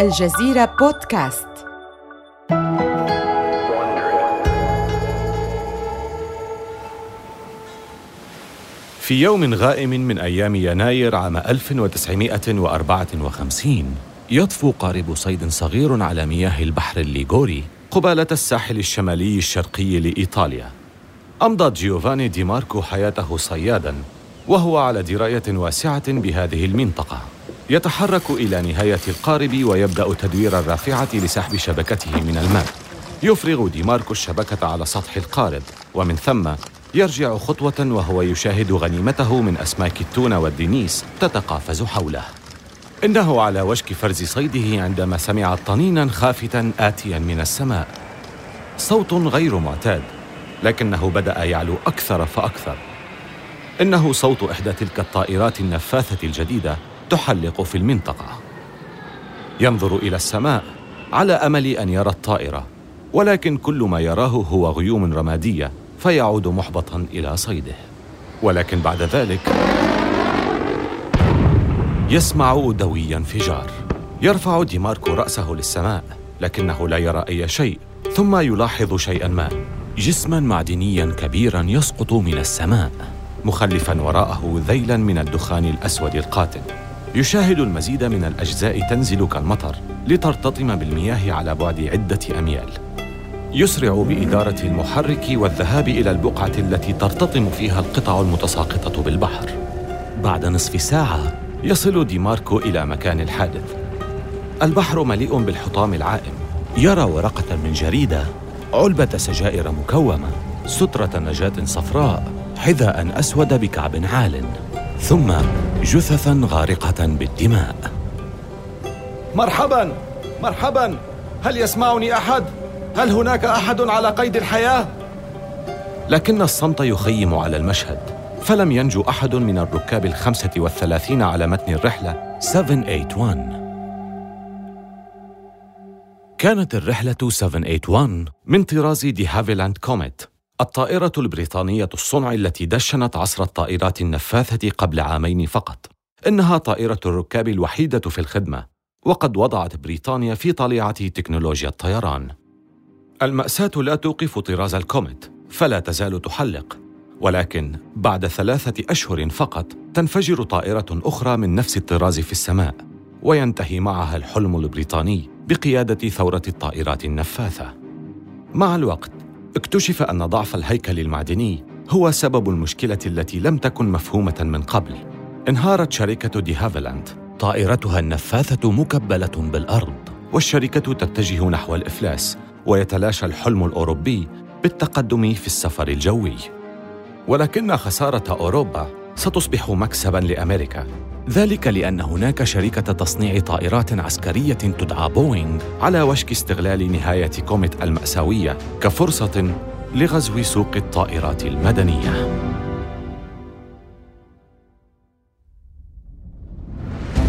الجزيرة بودكاست. في يوم غائم من أيام يناير عام 1954 يطفو قارب صيد صغير على مياه البحر الليغوري قبالة الساحل الشمالي الشرقي لإيطاليا. أمضى جيوفاني دي ماركو حياته صياداً وهو على دراية واسعة بهذه المنطقة. يتحرك إلى نهاية القارب ويبدأ تدوير الرافعة لسحب شبكته من الماء. يفرغ دي ماركو الشبكة على سطح القارب ومن ثم يرجع خطوة وهو يشاهد غنيمته من أسماك التونة والدينيس تتقافز حوله. إنه على وشك فرز صيده عندما سمع طنينا خافتا آتيا من السماء. صوت غير معتاد لكنه بدأ يعلو أكثر فأكثر. إنه صوت إحدى تلك الطائرات النفاثة الجديدة تحلق في المنطقة. ينظر إلى السماء على أمل أن يرى الطائرة ولكن كل ما يراه هو غيوم رمادية فيعود محبطا إلى صيده. ولكن بعد ذلك يسمع دوي انفجار. يرفع ديماركو رأسه للسماء لكنه لا يرى أي شيء ثم يلاحظ شيئا ما. جسما معدنيا كبيرا يسقط من السماء مخلفا وراءه ذيلا من الدخان الأسود القاتل. يشاهد المزيد من الأجزاء تنزل كالمطر لترتطم بالمياه على بعد عدة أميال. يسرع بإدارة المحرك والذهاب إلى البقعة التي ترتطم فيها القطع المتساقطة بالبحر. بعد نصف ساعة يصل ديماركو إلى مكان الحادث. البحر مليء بالحطام العائم. يرى ورقة من جريدة علبة سجائر مكومة سترة نجاة صفراء حذاء أسود بكعب عال. ثم جثثا غارقة بالدماء مرحبا مرحبا هل يسمعني أحد؟ هل هناك أحد على قيد الحياة؟ لكن الصمت يخيم على المشهد فلم ينجو أحد من الركاب الخمسة والثلاثين على متن الرحلة 781 كانت الرحلة 781 من طراز دي هافيلاند كوميت الطائرة البريطانية الصنع التي دشنت عصر الطائرات النفاثة قبل عامين فقط. إنها طائرة الركاب الوحيدة في الخدمة وقد وضعت بريطانيا في طليعة تكنولوجيا الطيران. المأساة لا توقف طراز الكوميت فلا تزال تحلق ولكن بعد ثلاثة أشهر فقط تنفجر طائرة أخرى من نفس الطراز في السماء وينتهي معها الحلم البريطاني بقيادة ثورة الطائرات النفاثة. مع الوقت اكتشف أن ضعف الهيكل المعدني هو سبب المشكلة التي لم تكن مفهومة من قبل. انهارت شركة دي هافلاند طائرتها النفاثة مكبلة بالأرض والشركة تتجه نحو الإفلاس ويتلاشى الحلم الأوروبي بالتقدم في السفر الجوي. ولكن خسارة أوروبا ستصبح مكسباً لأمريكا. ذلك لأن هناك شركة تصنيع طائرات عسكرية تدعى بوينغ على وشك استغلال نهاية كوميت المأساوية كفرصة لغزو سوق الطائرات المدنية.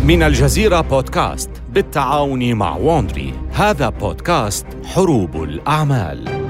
من الجزيرة بودكاست بالتعاون مع Wondery هذا بودكاست حروب الأعمال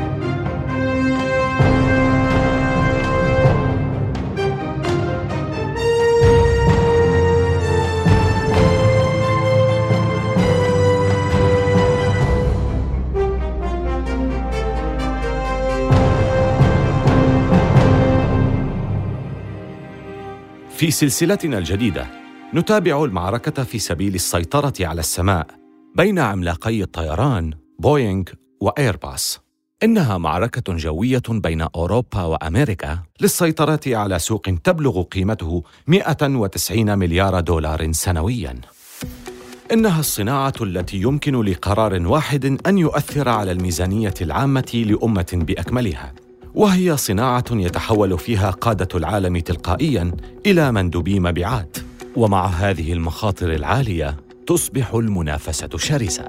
في سلسلتنا الجديدة نتابع المعركة في سبيل السيطرة على السماء بين عملاقي الطيران بوينغ وإيرباص إنها معركة جوية بين أوروبا وأمريكا للسيطرة على سوق تبلغ قيمته 190 مليار دولار سنوياً. إنها الصناعة التي يمكن لقرار واحد أن يؤثر على الميزانية العامة لأمة بأكملها. وهي صناعة يتحول فيها قادة العالم تلقائيا إلى مندوبي مبيعات. ومع هذه المخاطر العالية تصبح المنافسة شرسة.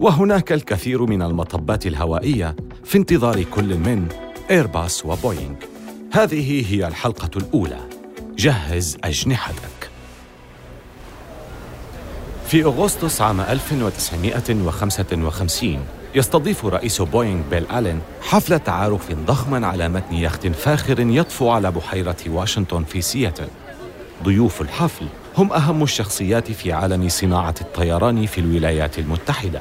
وهناك الكثير من المطبات الهوائية في انتظار كل من ايرباص وبوينغ هذه هي الحلقة الأولى. جهز أجنحتك. في أغسطس عام 1955 يستضيف رئيس بوينغ بيل ألين حفل تعارف ضخما على متن يخت فاخر يطفو على بحيرة واشنطن في سياتل. ضيوف الحفل هم أهم الشخصيات في عالم صناعة الطيران في الولايات المتحدة.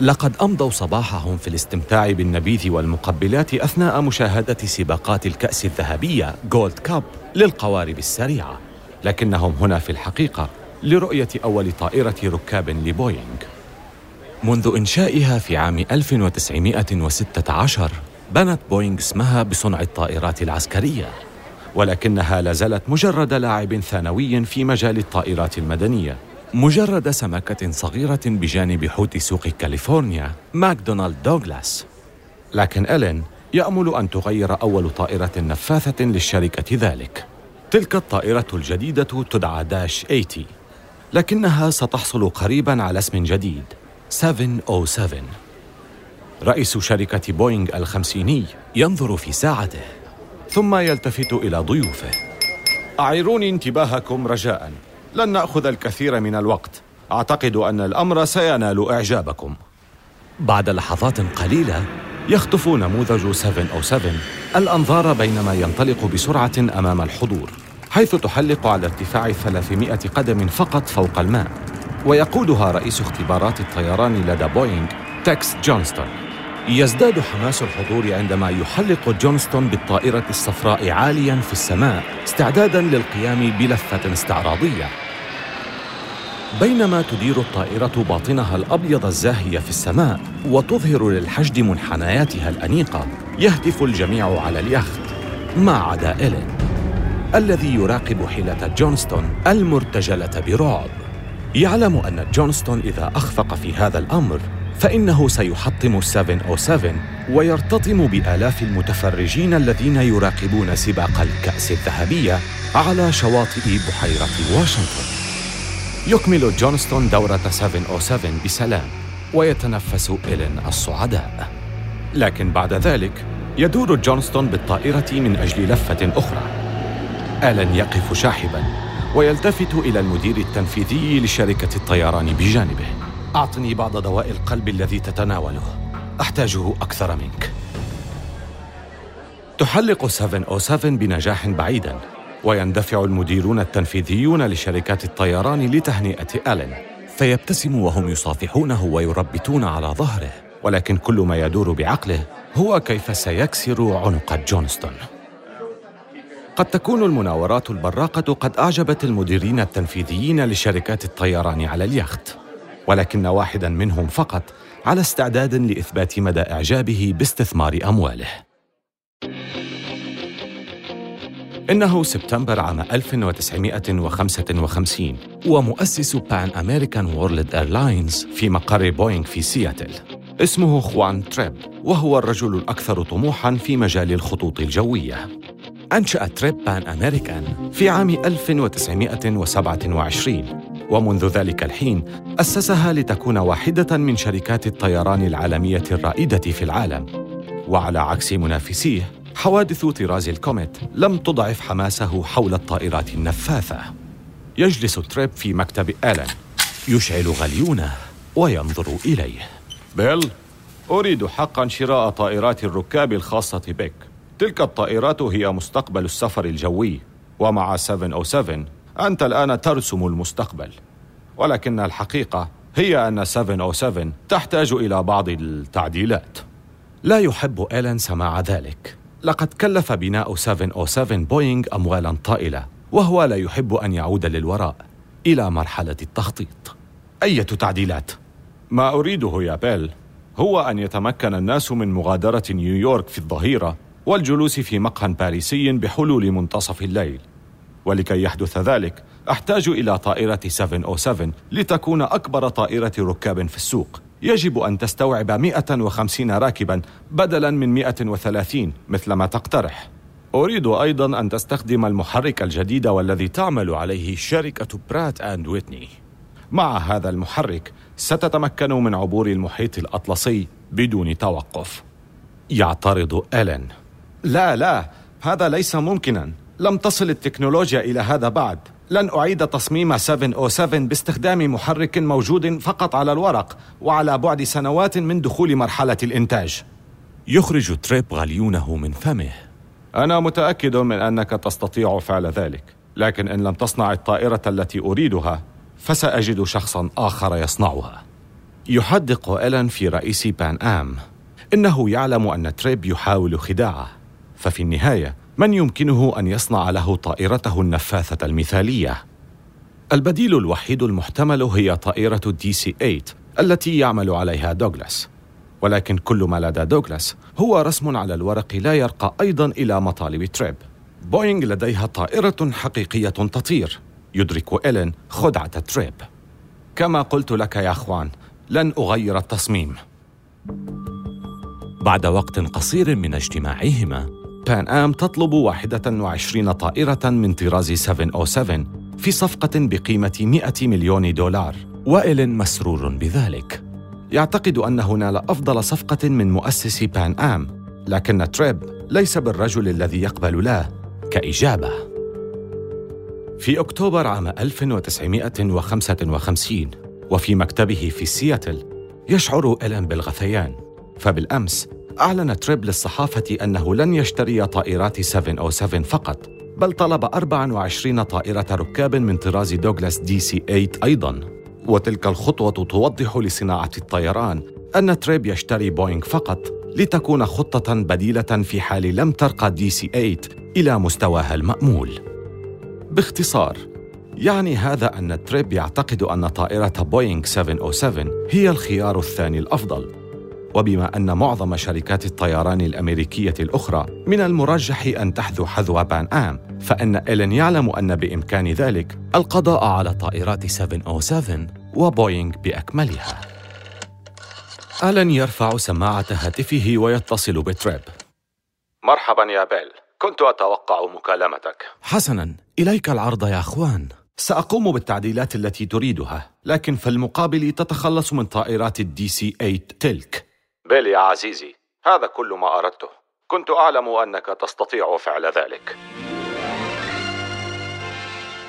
لقد أمضوا صباحهم في الاستمتاع بالنبيذ والمقبلات أثناء مشاهدة سباقات الكأس الذهبية Gold Cup للقوارب السريعة لكنهم هنا في الحقيقة لرؤية أول طائرة ركاب لبوينغ. منذ إنشائها في عام 1916 بنت بوينغ اسمها بصنع الطائرات العسكرية ولكنها لا زالت مجرد لاعب ثانوي في مجال الطائرات المدنية مجرد سمكة صغيرة بجانب حوت سوق كاليفورنيا ماكدونالد دوغلاس. لكن إلين يأمل أن تغير أول طائرة نفاثة للشركة ذلك. تلك الطائرة الجديدة تدعى داش 80 لكنها ستحصل قريبا على اسم جديد. 707 رئيس شركة بوينغ الخمسيني ينظر في ساعته ثم يلتفت إلى ضيوفه. أعيروني انتباهكم رجاء. لن نأخذ الكثير من الوقت. أعتقد أن الأمر سينال إعجابكم. بعد لحظات قليلة يخطف نموذج 707 الأنظار بينما ينطلق بسرعة أمام الحضور حيث تحلق على ارتفاع 300 قدم فقط فوق الماء. ويقودها رئيس اختبارات الطيران لدى بوينغ تكس جونستون. يزداد حماس الحضور عندما يحلق جونستون بالطائرة الصفراء عاليا في السماء استعدادا للقيام بلفة استعراضية. بينما تدير الطائرة باطنها الأبيض الزاهي في السماء وتظهر للحشد منحنياتها الأنيقة يهتف الجميع على اليخت ما عدا إلين الذي يراقب حيلة جونستون المرتجلة برعب. يعلم أن جونستون إذا أخفق في هذا الأمر فإنه سيحطم 707 ويرتطم بآلاف المتفرجين الذين يراقبون سباق الكأس الذهبية على شواطئ بحيرة واشنطن. يكمل جونستون دورة 707 بسلام ويتنفس إلين الصعداء. لكن بعد ذلك يدور جونستون بالطائرة من أجل لفة أخرى. آلن يقف شاحبا ويلتفت إلى المدير التنفيذي لشركة الطيران بجانبه. أعطني بعض دواء القلب الذي تتناوله. أحتاجه أكثر منك. تحلق 707 بنجاح بعيدا. ويندفع المديرون التنفيذيون لشركات الطيران لتهنئة ألين فيبتسم وهم يصافحونه ويربتون على ظهره. ولكن كل ما يدور بعقله هو كيف سيكسر عنق جونستون. قد تكون المناورات البراقة قد أعجبت المديرين التنفيذيين لشركات الطيران على اليخت. ولكن واحدا منهم فقط على استعداد لإثبات مدى إعجابه باستثمار أمواله. إنه سبتمبر عام 1955 ومؤسس بان أمريكان وورلد إيرلاينز في مقر بوينغ في سياتل. اسمه خوان تريب وهو الرجل الأكثر طموحاً في مجال الخطوط الجوية. أنشأ تريب بان أمريكان في عام 1927 ومنذ ذلك الحين أسسها لتكون واحدة من شركات الطيران العالمية الرائدة في العالم. وعلى عكس منافسيه حوادث طراز الكوميت لم تضعف حماسه حول الطائرات النفاثة. يجلس تريب في مكتب آلان يشعل غليونه وينظر إليه. بيل أريد حقا شراء طائرات الركاب الخاصة بك. تلك الطائرات هي مستقبل السفر الجوي ومع 707 أنت الآن ترسم المستقبل. ولكن الحقيقة هي أن 707 تحتاج إلى بعض التعديلات. لا يحب إيلان سماع ذلك. لقد كلف بناء 707 بوينغ أموالا طائلة وهو لا يحب أن يعود للوراء إلى مرحلة التخطيط. أية تعديلات؟ ما أريده يا بيل هو أن يتمكن الناس من مغادرة نيويورك في الظهيرة والجلوس في مقهى باريسي بحلول منتصف الليل. ولكي يحدث ذلك أحتاج إلى طائرة 707 لتكون أكبر طائرة ركاب في السوق. يجب أن تستوعب 150 راكبا بدلا من 130 مثل ما تقترح. أريد أيضا أن تستخدم المحرك الجديد والذي تعمل عليه شركة برات أند ويتني مع هذا المحرك ستتمكن من عبور المحيط الأطلسي بدون توقف. يعترض ألين لا لا هذا ليس ممكنا. لم تصل التكنولوجيا إلى هذا بعد. لن أعيد تصميم 707 باستخدام محرك موجود فقط على الورق وعلى بعد سنوات من دخول مرحلة الإنتاج. يخرج تريب غليونه من فمه. أنا متأكد من أنك تستطيع فعل ذلك لكن إن لم تصنع الطائرة التي أريدها فسأجد شخصا آخر يصنعها. يحدق إيلان في رئيس بان آم. إنه يعلم أن تريب يحاول خداعه. ففي النهاية من يمكنه أن يصنع له طائرته النفاثة المثالية؟ البديل الوحيد المحتمل هي طائرة دي سي 8 التي يعمل عليها دوغلاس. ولكن كل ما لدى دوغلاس هو رسم على الورق لا يرقى أيضا إلى مطالب تريب. بوينغ لديها طائرة حقيقية تطير يدرك إلين خدعة تريب. كما قلت لك يا أخوان لن أغير التصميم. بعد وقت قصير من اجتماعهما بان آم تطلب 21 طائرة من طراز 707 في صفقة بقيمة 100 مليون دولار. وإلين مسرور بذلك. يعتقد أنه نال أفضل صفقة من مؤسس بان آم لكن تريب ليس بالرجل الذي يقبل لا كإجابة. في أكتوبر عام 1955 وفي مكتبه في سياتل يشعر إلين بالغثيان. فبالأمس أعلن تريب للصحافة أنه لن يشتري طائرات 707 فقط بل طلب 24 طائرة ركاب من طراز دوغلاس دي سي 8 أيضاً. وتلك الخطوة توضح لصناعة الطيران أن تريب يشتري بوينغ فقط لتكون خطة بديلة في حال لم ترقى دي سي 8 إلى مستواها المأمول. باختصار يعني هذا أن تريب يعتقد أن طائرة بوينغ 707 هي الخيار الثاني الأفضل. وبما أن معظم شركات الطيران الأمريكية الأخرى من المرجح أن تحذو حذو بان آم فإن إيلين يعلم أن بإمكان ذلك القضاء على طائرات 707 وبوينغ بأكملها. ألن يرفع سماعة هاتفه ويتصل بتريب. مرحبا يا بيل كنت أتوقع مكالمتك. حسنا إليك العرض يا خوان. سأقوم بالتعديلات التي تريدها لكن في المقابل تتخلص من طائرات الدي سي 8 تلك. بيل يا عزيزي هذا كل ما أردته. كنت أعلم أنك تستطيع فعل ذلك.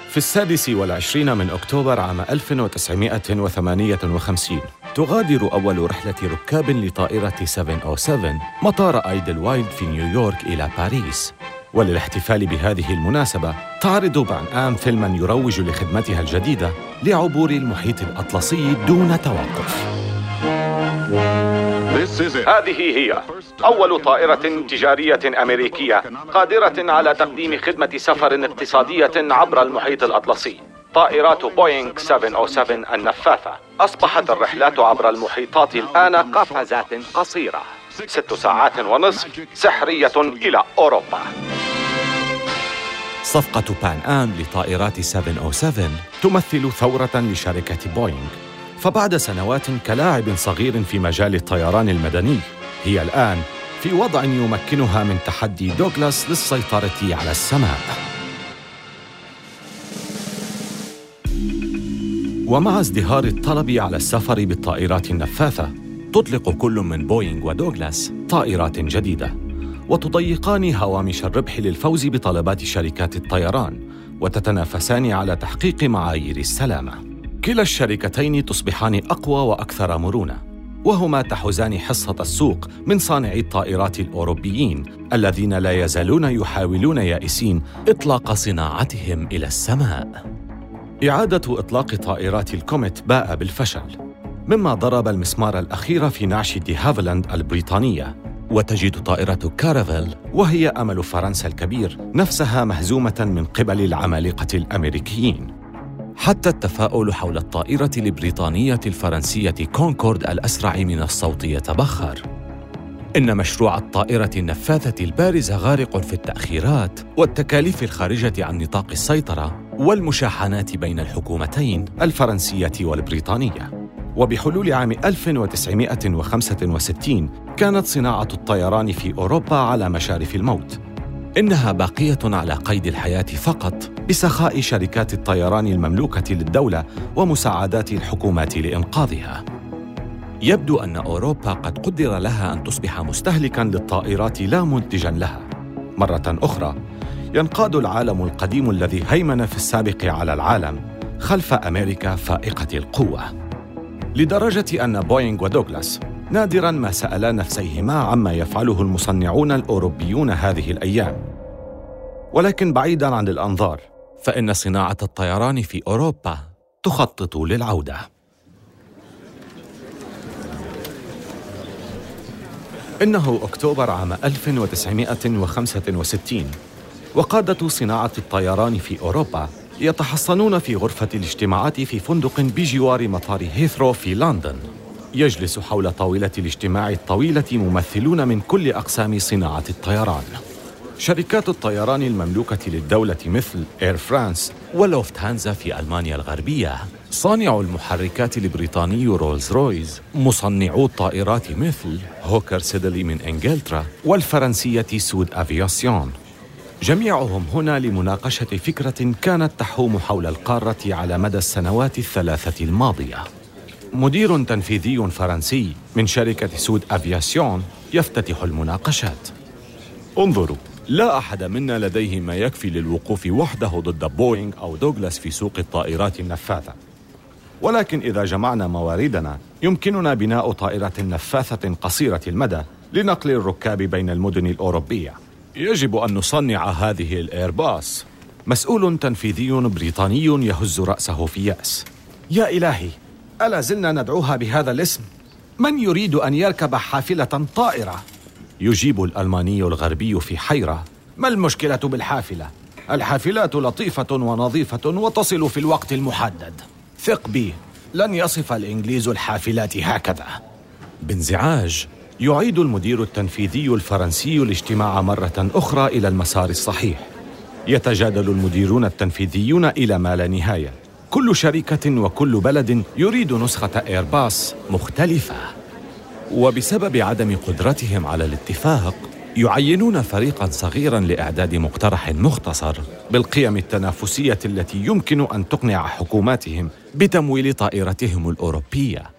في السادس والعشرين من أكتوبر عام 1958 تغادر أول رحلة ركاب لطائرة 707 مطار آيدل وايلد في نيويورك إلى باريس. وللاحتفال بهذه المناسبة تعرض بان آم فيلما يروج لخدمتها الجديدة لعبور المحيط الأطلسي دون توقف. هذه هي أول طائرة تجارية أمريكية قادرة على تقديم خدمة سفر اقتصادية عبر المحيط الأطلسي. طائرات بوينغ 707 النفاثة أصبحت الرحلات عبر المحيطات الآن قفزات قصيرة. ست ساعات ونصف سحرية إلى أوروبا. صفقة بان آم لطائرات 707 تمثل ثورة لشركة بوينغ. فبعد سنوات كلاعب صغير في مجال الطيران المدني هي الآن في وضع يمكنها من تحدي دوغلاس للسيطرة على السماء. ومع ازدهار الطلب على السفر بالطائرات النفاثة، تطلق كل من بوينغ ودوغلاس طائرات جديدة، وتضيقان هوامش الربح للفوز بطلبات شركات الطيران، وتتنافسان على تحقيق معايير السلامة. كلا الشركتين تصبحان أقوى وأكثر مرونة، وهما تحوزان حصة السوق من صانعي الطائرات الأوروبيين الذين لا يزالون يحاولون يائسين إطلاق صناعتهم إلى السماء. إعادة إطلاق طائرات الكوميت باء بالفشل، مما ضرب المسمار الأخير في نعش دي هافلاند البريطانية وتجد طائرة كارافيل وهي أمل فرنسا الكبير نفسها مهزومة من قبل العمالقة الأمريكيين حتى التفاؤل حول الطائرة البريطانية الفرنسية كونكورد الأسرع من الصوت يتبخر. إن مشروع الطائرة النفاثة البارزة غارق في التأخيرات والتكاليف الخارجة عن نطاق السيطرة والمشاحنات بين الحكومتين الفرنسية والبريطانية. وبحلول عام 1965 كانت صناعة الطيران في أوروبا على مشارف الموت إنها باقية على قيد الحياة فقط بسخاء شركات الطيران المملوكة للدولة ومساعدات الحكومات لإنقاذها. يبدو أن أوروبا قد قدر لها أن تصبح مستهلكاً للطائرات لا منتجاً لها. مرة أخرى، ينقاد العالم القديم الذي هيمن في السابق على العالم خلف أمريكا فائقة القوة. لدرجة أن بوينغ ودوغلاس نادرا ما سألا نفسيهما عما يفعله المصنعون الأوروبيون هذه الأيام ولكن بعيدا عن الأنظار فإن صناعة الطيران في أوروبا تخطط للعودة. إنه أكتوبر عام 1965 وقادة صناعة الطيران في أوروبا يتحصنون في غرفة الاجتماعات في فندق بجوار مطار هيثرو في لندن يجلس حول طاولة الاجتماع الطويلة ممثلون من كل أقسام صناعة الطيران. شركات الطيران المملوكة للدولة مثل إير فرانس ولوفت هانزا في ألمانيا الغربية صانع المحركات البريطاني رولز رويز مصنعو الطائرات مثل هوكر سيدلي من إنجلترا والفرنسية سود أفياسيون. جميعهم هنا لمناقشة فكرة كانت تحوم حول القارة على مدى السنوات الثلاثة الماضية. مدير تنفيذي فرنسي من شركة سود أفياسيون يفتتح المناقشات. انظروا لا أحد منا لديه ما يكفي للوقوف وحده ضد بوينغ أو دوغلاس في سوق الطائرات النفاثة. ولكن إذا جمعنا مواردنا يمكننا بناء طائرة نفاثة قصيرة المدى لنقل الركاب بين المدن الأوروبية. يجب أن نصنع هذه الإيرباص. مسؤول تنفيذي بريطاني يهز رأسه في يأس. يا إلهي ألا زلنا ندعوها بهذا الاسم؟ من يريد أن يركب حافلة طائرة؟ يجيب الألماني الغربي في حيرة ما المشكلة بالحافلة؟ الحافلات لطيفة ونظيفة وتصل في الوقت المحدد ثق بي لن يصف الإنجليز الحافلات هكذا بانزعاج يعيد المدير التنفيذي الفرنسي الاجتماع مرة أخرى إلى المسار الصحيح يتجادل المديرون التنفيذيون إلى ما لا نهاية كل شركة وكل بلد يريد نسخة إيرباص مختلفة. وبسبب عدم قدرتهم على الاتفاق يعينون فريقا صغيرا لإعداد مقترح مختصر بالقيم التنافسية التي يمكن أن تقنع حكوماتهم بتمويل طائرتهم الأوروبية.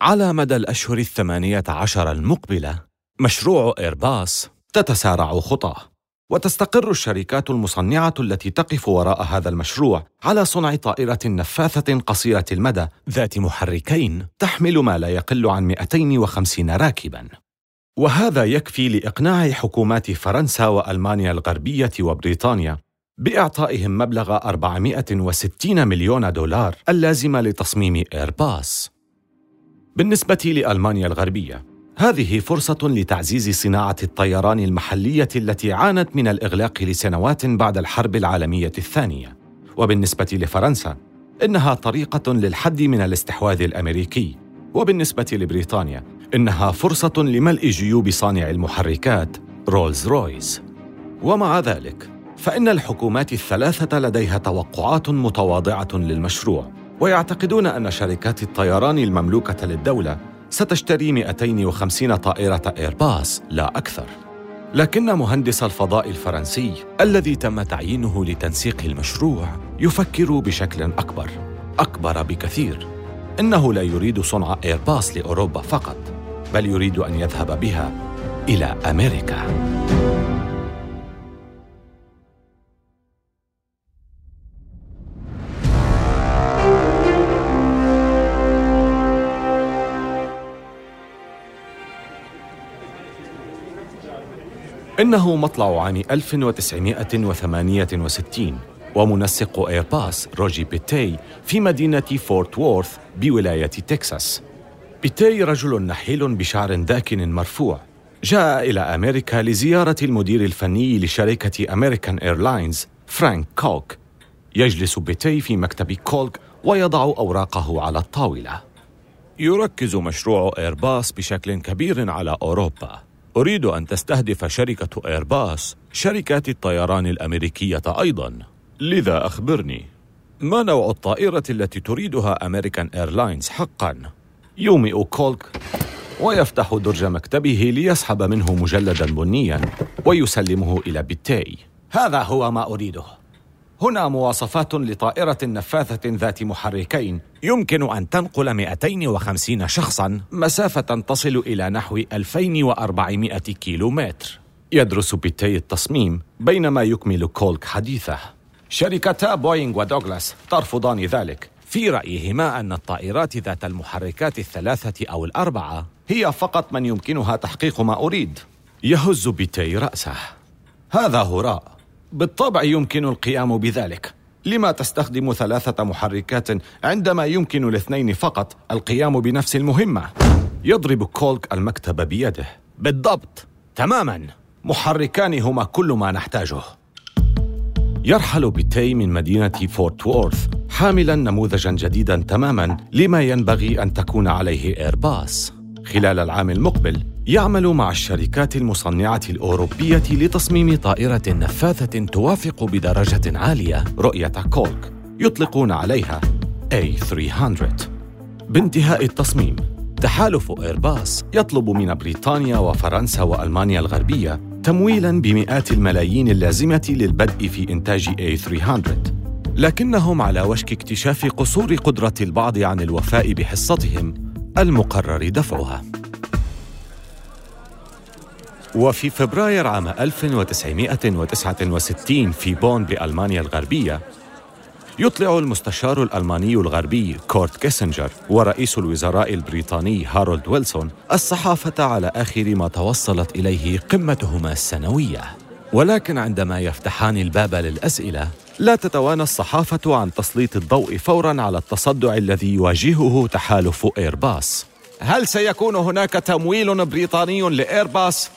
على مدى الأشهر الثمانية عشر المقبلة مشروع ايرباص تتسارع خطاه. وتستقر الشركات المصنعة التي تقف وراء هذا المشروع على صنع طائرة نفاثة قصيرة المدى ذات محركين تحمل ما لا يقل عن 250 راكبا. وهذا يكفي لإقناع حكومات فرنسا وألمانيا الغربية وبريطانيا بإعطائهم مبلغ 460 مليون دولار اللازم لتصميم ايرباص بالنسبة لألمانيا الغربية هذه فرصة لتعزيز صناعة الطيران المحلية التي عانت من الإغلاق لسنوات بعد الحرب العالمية الثانية. وبالنسبة لفرنسا إنها طريقة للحد من الاستحواذ الأمريكي. وبالنسبة لبريطانيا إنها فرصة لملء جيوب صانع المحركات رولز رويز ومع ذلك فإن الحكومات الثلاثة لديها توقعات متواضعة للمشروع. ويعتقدون أن شركات الطيران المملوكة للدولة ستشتري 250 طائرة إيرباص لا أكثر. لكن مهندس الفضاء الفرنسي الذي تم تعيينه لتنسيق المشروع يفكر بشكل أكبر أكبر بكثير. إنه لا يريد صنع إيرباص لأوروبا فقط بل يريد أن يذهب بها إلى أمريكا. إنه مطلع عام 1968 ومنسق إيرباص روجي بيتي في مدينة فورت وورث بولاية تكساس. بيتي رجل نحيل بشعر داكن مرفوع. جاء إلى أمريكا لزيارة المدير الفني لشركة أمريكان إيرلاينز فرانك كوك. يجلس بيتي في مكتب كولك ويضع أوراقه على الطاولة. يركز مشروع إيرباص بشكل كبير على أوروبا. أريد أن تستهدف شركة إيرباص شركات الطيران الأمريكية أيضا. لذا أخبرني ما نوع الطائرة التي تريدها أمريكان إيرلاينز حقاً؟ يومئ كولك ويفتح درج مكتبه ليسحب منه مجلدا بنيا ويسلمه إلى بيتي هذا هو ما أريده. هنا مواصفات لطائرة نفاثة ذات محركين. يمكن أن تنقل 250 شخصا مسافة تصل إلى نحو 2400 كيلومتر. يدرس بيتي التصميم بينما يكمل كولك حديثه. شركتا بوينغ ودوغلاس ترفضان ذلك. في رأيهما أن الطائرات ذات المحركات الثلاثة أو الأربعة هي فقط من يمكنها تحقيق ما أريد. يهز بيتي رأسه. هذا هراء. بالطبع يمكن القيام بذلك. لما تستخدم ثلاثة محركات عندما يمكن الاثنين فقط؟ القيام بنفس المهمة؟ يضرب كولك المكتب بيده. بالضبط. تماما. محركان هما كل ما نحتاجه. يرحل بيتي من مدينة فورت وورث حاملا نموذجا جديدا تماما لما ينبغي أن تكون عليه إيرباص. خلال العام المقبل يعمل مع الشركات المصنعة الأوروبية لتصميم طائرة نفاثة توافق بدرجة عالية رؤية كولك يطلقون عليها A300 بانتهاء التصميم تحالف إيرباص يطلب من بريطانيا وفرنسا وألمانيا الغربية تمويلا بمئات الملايين اللازمة للبدء في إنتاج A300 لكنهم على وشك اكتشاف قصور قدرة البعض عن الوفاء بحصتهم المقرر دفعها. وفي فبراير عام 1969 في بون بألمانيا الغربية يطلع المستشار الألماني الغربي كورت كيسنجر ورئيس الوزراء البريطاني هارولد ويلسون الصحافة على آخر ما توصلت إليه قمتهما السنوية. ولكن عندما يفتحان الباب للأسئلة لا تتوانى الصحافة عن تسليط الضوء فورا على التصدع الذي يواجهه تحالف إيرباص هل سيكون هناك تمويل بريطاني لإيرباص؟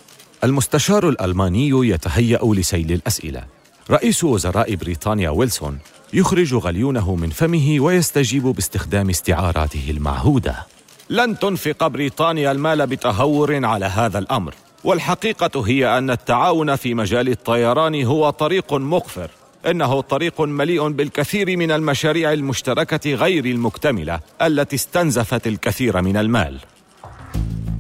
المستشار الألماني يتهيأ لسيل الأسئلة. رئيس وزراء بريطانيا ويلسون يخرج غليونه من فمه ويستجيب باستخدام استعاراته المعهودة. لن تنفق بريطانيا المال بتهور على هذا الأمر والحقيقة هي أن التعاون في مجال الطيران هو طريق مقفر. إنه طريق مليء بالكثير من المشاريع المشتركة غير المكتملة التي استنزفت الكثير من المال.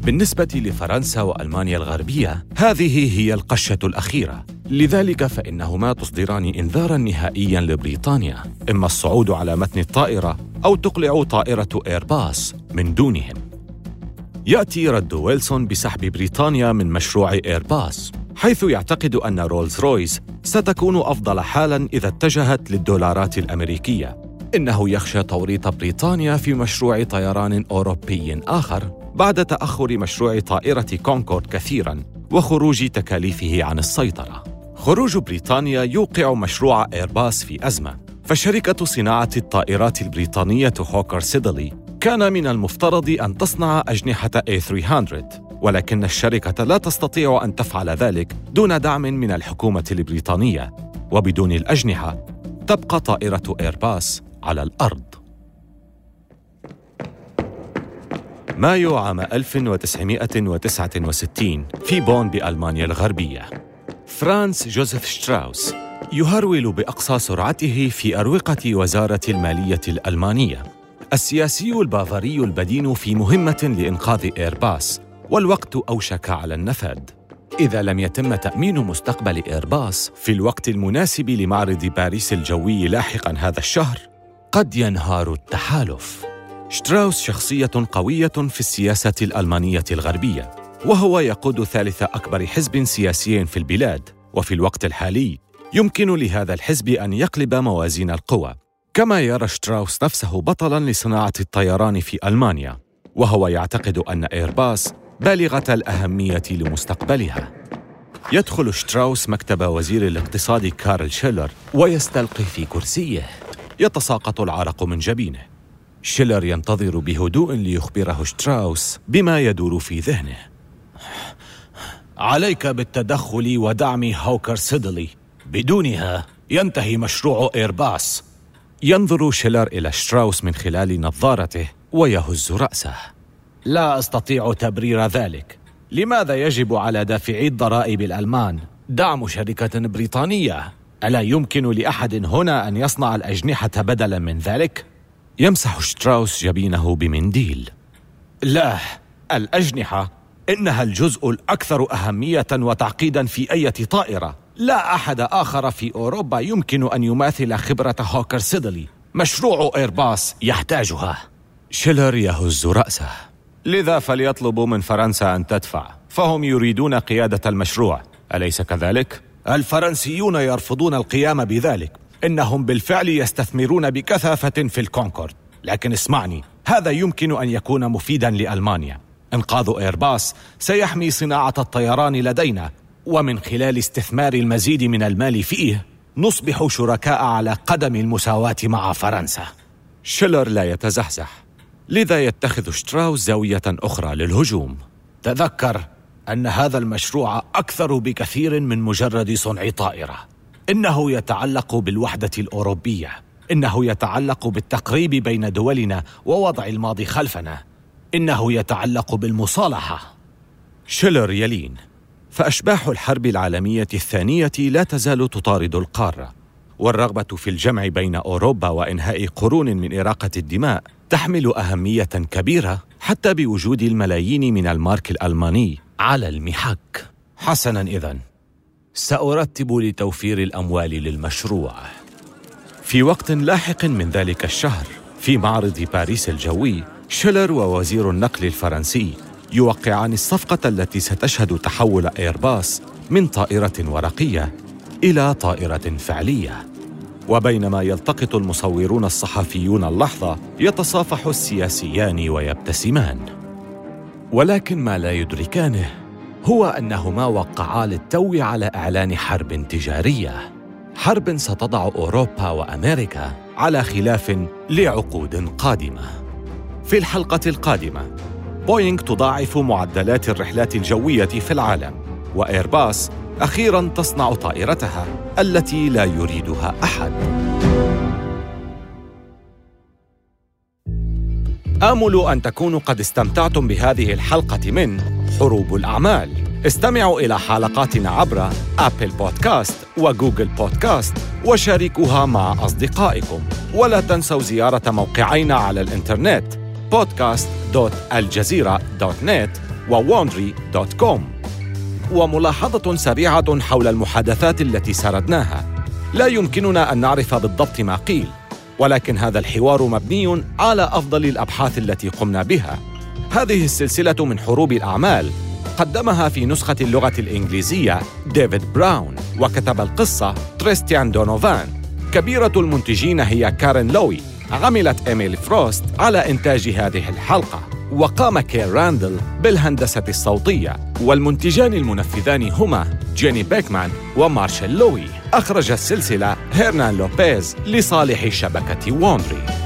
بالنسبة لفرنسا وألمانيا الغربية هذه هي القشة الأخيرة. لذلك فإنهما تصدران إنذارا نهائيا لبريطانيا. إما الصعود على متن الطائرة أو تقلع طائرة إيرباص من دونهم. يأتي رد ويلسون بسحب بريطانيا من مشروع إيرباص حيث يعتقد أن رولز رويس ستكون أفضل حالا إذا اتجهت للدولارات الأمريكية. إنه يخشى توريط بريطانيا في مشروع طيران أوروبي آخر بعد تأخر مشروع طائرة كونكورد كثيرا وخروج تكاليفه عن السيطرة. خروج بريطانيا يوقع مشروع إيرباص في أزمة، فشركة صناعة الطائرات البريطانية هوكر سيدلي كان من المفترض أن تصنع أجنحة A300 ولكن الشركة لا تستطيع أن تفعل ذلك دون دعم من الحكومة البريطانية. وبدون الأجنحة تبقى طائرة إيرباص على الأرض. مايو عام 1969 في بون بألمانيا الغربية. فرانس جوزيف شتراوس يهرول بأقصى سرعته في أروقة وزارة المالية الألمانية. السياسي البافاري البدين في مهمة لإنقاذ إيرباص والوقت أوشك على النفاذ إذا لم يتم تأمين مستقبل إيرباص في الوقت المناسب لمعرض باريس الجوي لاحقا هذا الشهر قد ينهار التحالف. شتراوس شخصية قوية في السياسة الألمانية الغربية وهو يقود ثالث أكبر حزب سياسي في البلاد وفي الوقت الحالي يمكن لهذا الحزب أن يقلب موازين القوى. كما يرى شتراوس نفسه بطلا لصناعة الطيران في ألمانيا وهو يعتقد أن إيرباص بالغة الأهمية لمستقبلها. يدخل شتراوس مكتب وزير الاقتصاد كارل شيلر ويستلقي في كرسيه. يتساقط العرق من جبينه. شيلر ينتظر بهدوء ليخبره شتراوس بما يدور في ذهنه. عليك بالتدخل ودعم هوكر سيدلي. بدونها ينتهي مشروع إيرباص ينظر شيلر إلى شتراوس من خلال نظارته ويهز رأسه. لا أستطيع تبرير ذلك. لماذا يجب على دافعي الضرائب الألمان؟ دعم شركة بريطانية؟ ألا يمكن لأحد هنا أن يصنع الأجنحة بدلا من ذلك؟ يمسح شتراوس جبينه بمنديل. لا الأجنحة إنها الجزء الأكثر أهمية وتعقيدا في أي طائرة. لا أحد آخر في أوروبا يمكن أن يماثل خبرة هوكر سيدلي. مشروع إيرباص يحتاجها. شيلر يهز رأسه. لذا فليطلبوا من فرنسا أن تدفع فهم يريدون قيادة المشروع. أليس كذلك؟ الفرنسيون يرفضون القيام بذلك. إنهم بالفعل يستثمرون بكثافة في الكونكورد. لكن اسمعني هذا يمكن أن يكون مفيدا لألمانيا. إنقاذ إيرباص سيحمي صناعة الطيران لدينا. ومن خلال استثمار المزيد من المال فيه نصبح شركاء على قدم المساواة مع فرنسا. شيلر لا يتزحزح. لذا يتخذ شتراوس زاوية أخرى للهجوم. تذكر أن هذا المشروع أكثر بكثير من مجرد صنع طائرة. إنه يتعلق بالوحدة الأوروبية. إنه يتعلق بالتقريب بين دولنا ووضع الماضي خلفنا. إنه يتعلق بالمصالحة. شيلر يلين فأشباح الحرب العالمية الثانية لا تزال تطارد القارة والرغبة في الجمع بين أوروبا وإنهاء قرون من إراقة الدماء تحمل أهمية كبيرة حتى بوجود الملايين من المارك الألماني على المحك حسنا اذا سأرتب لتوفير الأموال للمشروع في وقت لاحق من ذلك الشهر في معرض باريس الجوي شيلر ووزير النقل الفرنسي يوقعان الصفقة التي ستشهد تحول إيرباص من طائرة ورقية إلى طائرة فعلية. وبينما يلتقط المصورون الصحفيون اللحظة، يتصافح السياسيان ويبتسمان. ولكن ما لا يدركانه هو أنهما وقعا للتو على إعلان حرب تجارية. حرب ستضع أوروبا وأمريكا على خلاف لعقود قادمة. في الحلقة القادمة بوينغ تضاعف معدلات الرحلات الجوية في العالم وإيرباص أخيراً تصنع طائرتها التي لا يريدها أحد. آمل أن تكونوا قد استمتعتم بهذه الحلقة من حروب الأعمال. استمعوا إلى حلقاتنا عبر أبل بودكاست وجوجل بودكاست وشاركوها مع أصدقائكم. ولا تنسوا زيارة موقعينا على الإنترنت podcast.aljazeera.net وwandry.com وملاحظة سريعة حول المحادثات التي سردناها لا يمكننا أن نعرف بالضبط ما قيل ولكن هذا الحوار مبني على أفضل الأبحاث التي قمنا بها. هذه السلسلة من حروب الأعمال قدمها في نسخة اللغة الإنجليزية ديفيد براون وكتب القصة تريستان دونوفان. كبيرة المنتجين هي كارين لوي. عملت إيميلي فروست على إنتاج هذه الحلقة. وقام كير راندل بالهندسة الصوتية والمنتجان المنفذان هما جيني بيكمان ومارشال لوي. أخرج السلسلة هيرنان لوبيز لصالح شبكة ووندري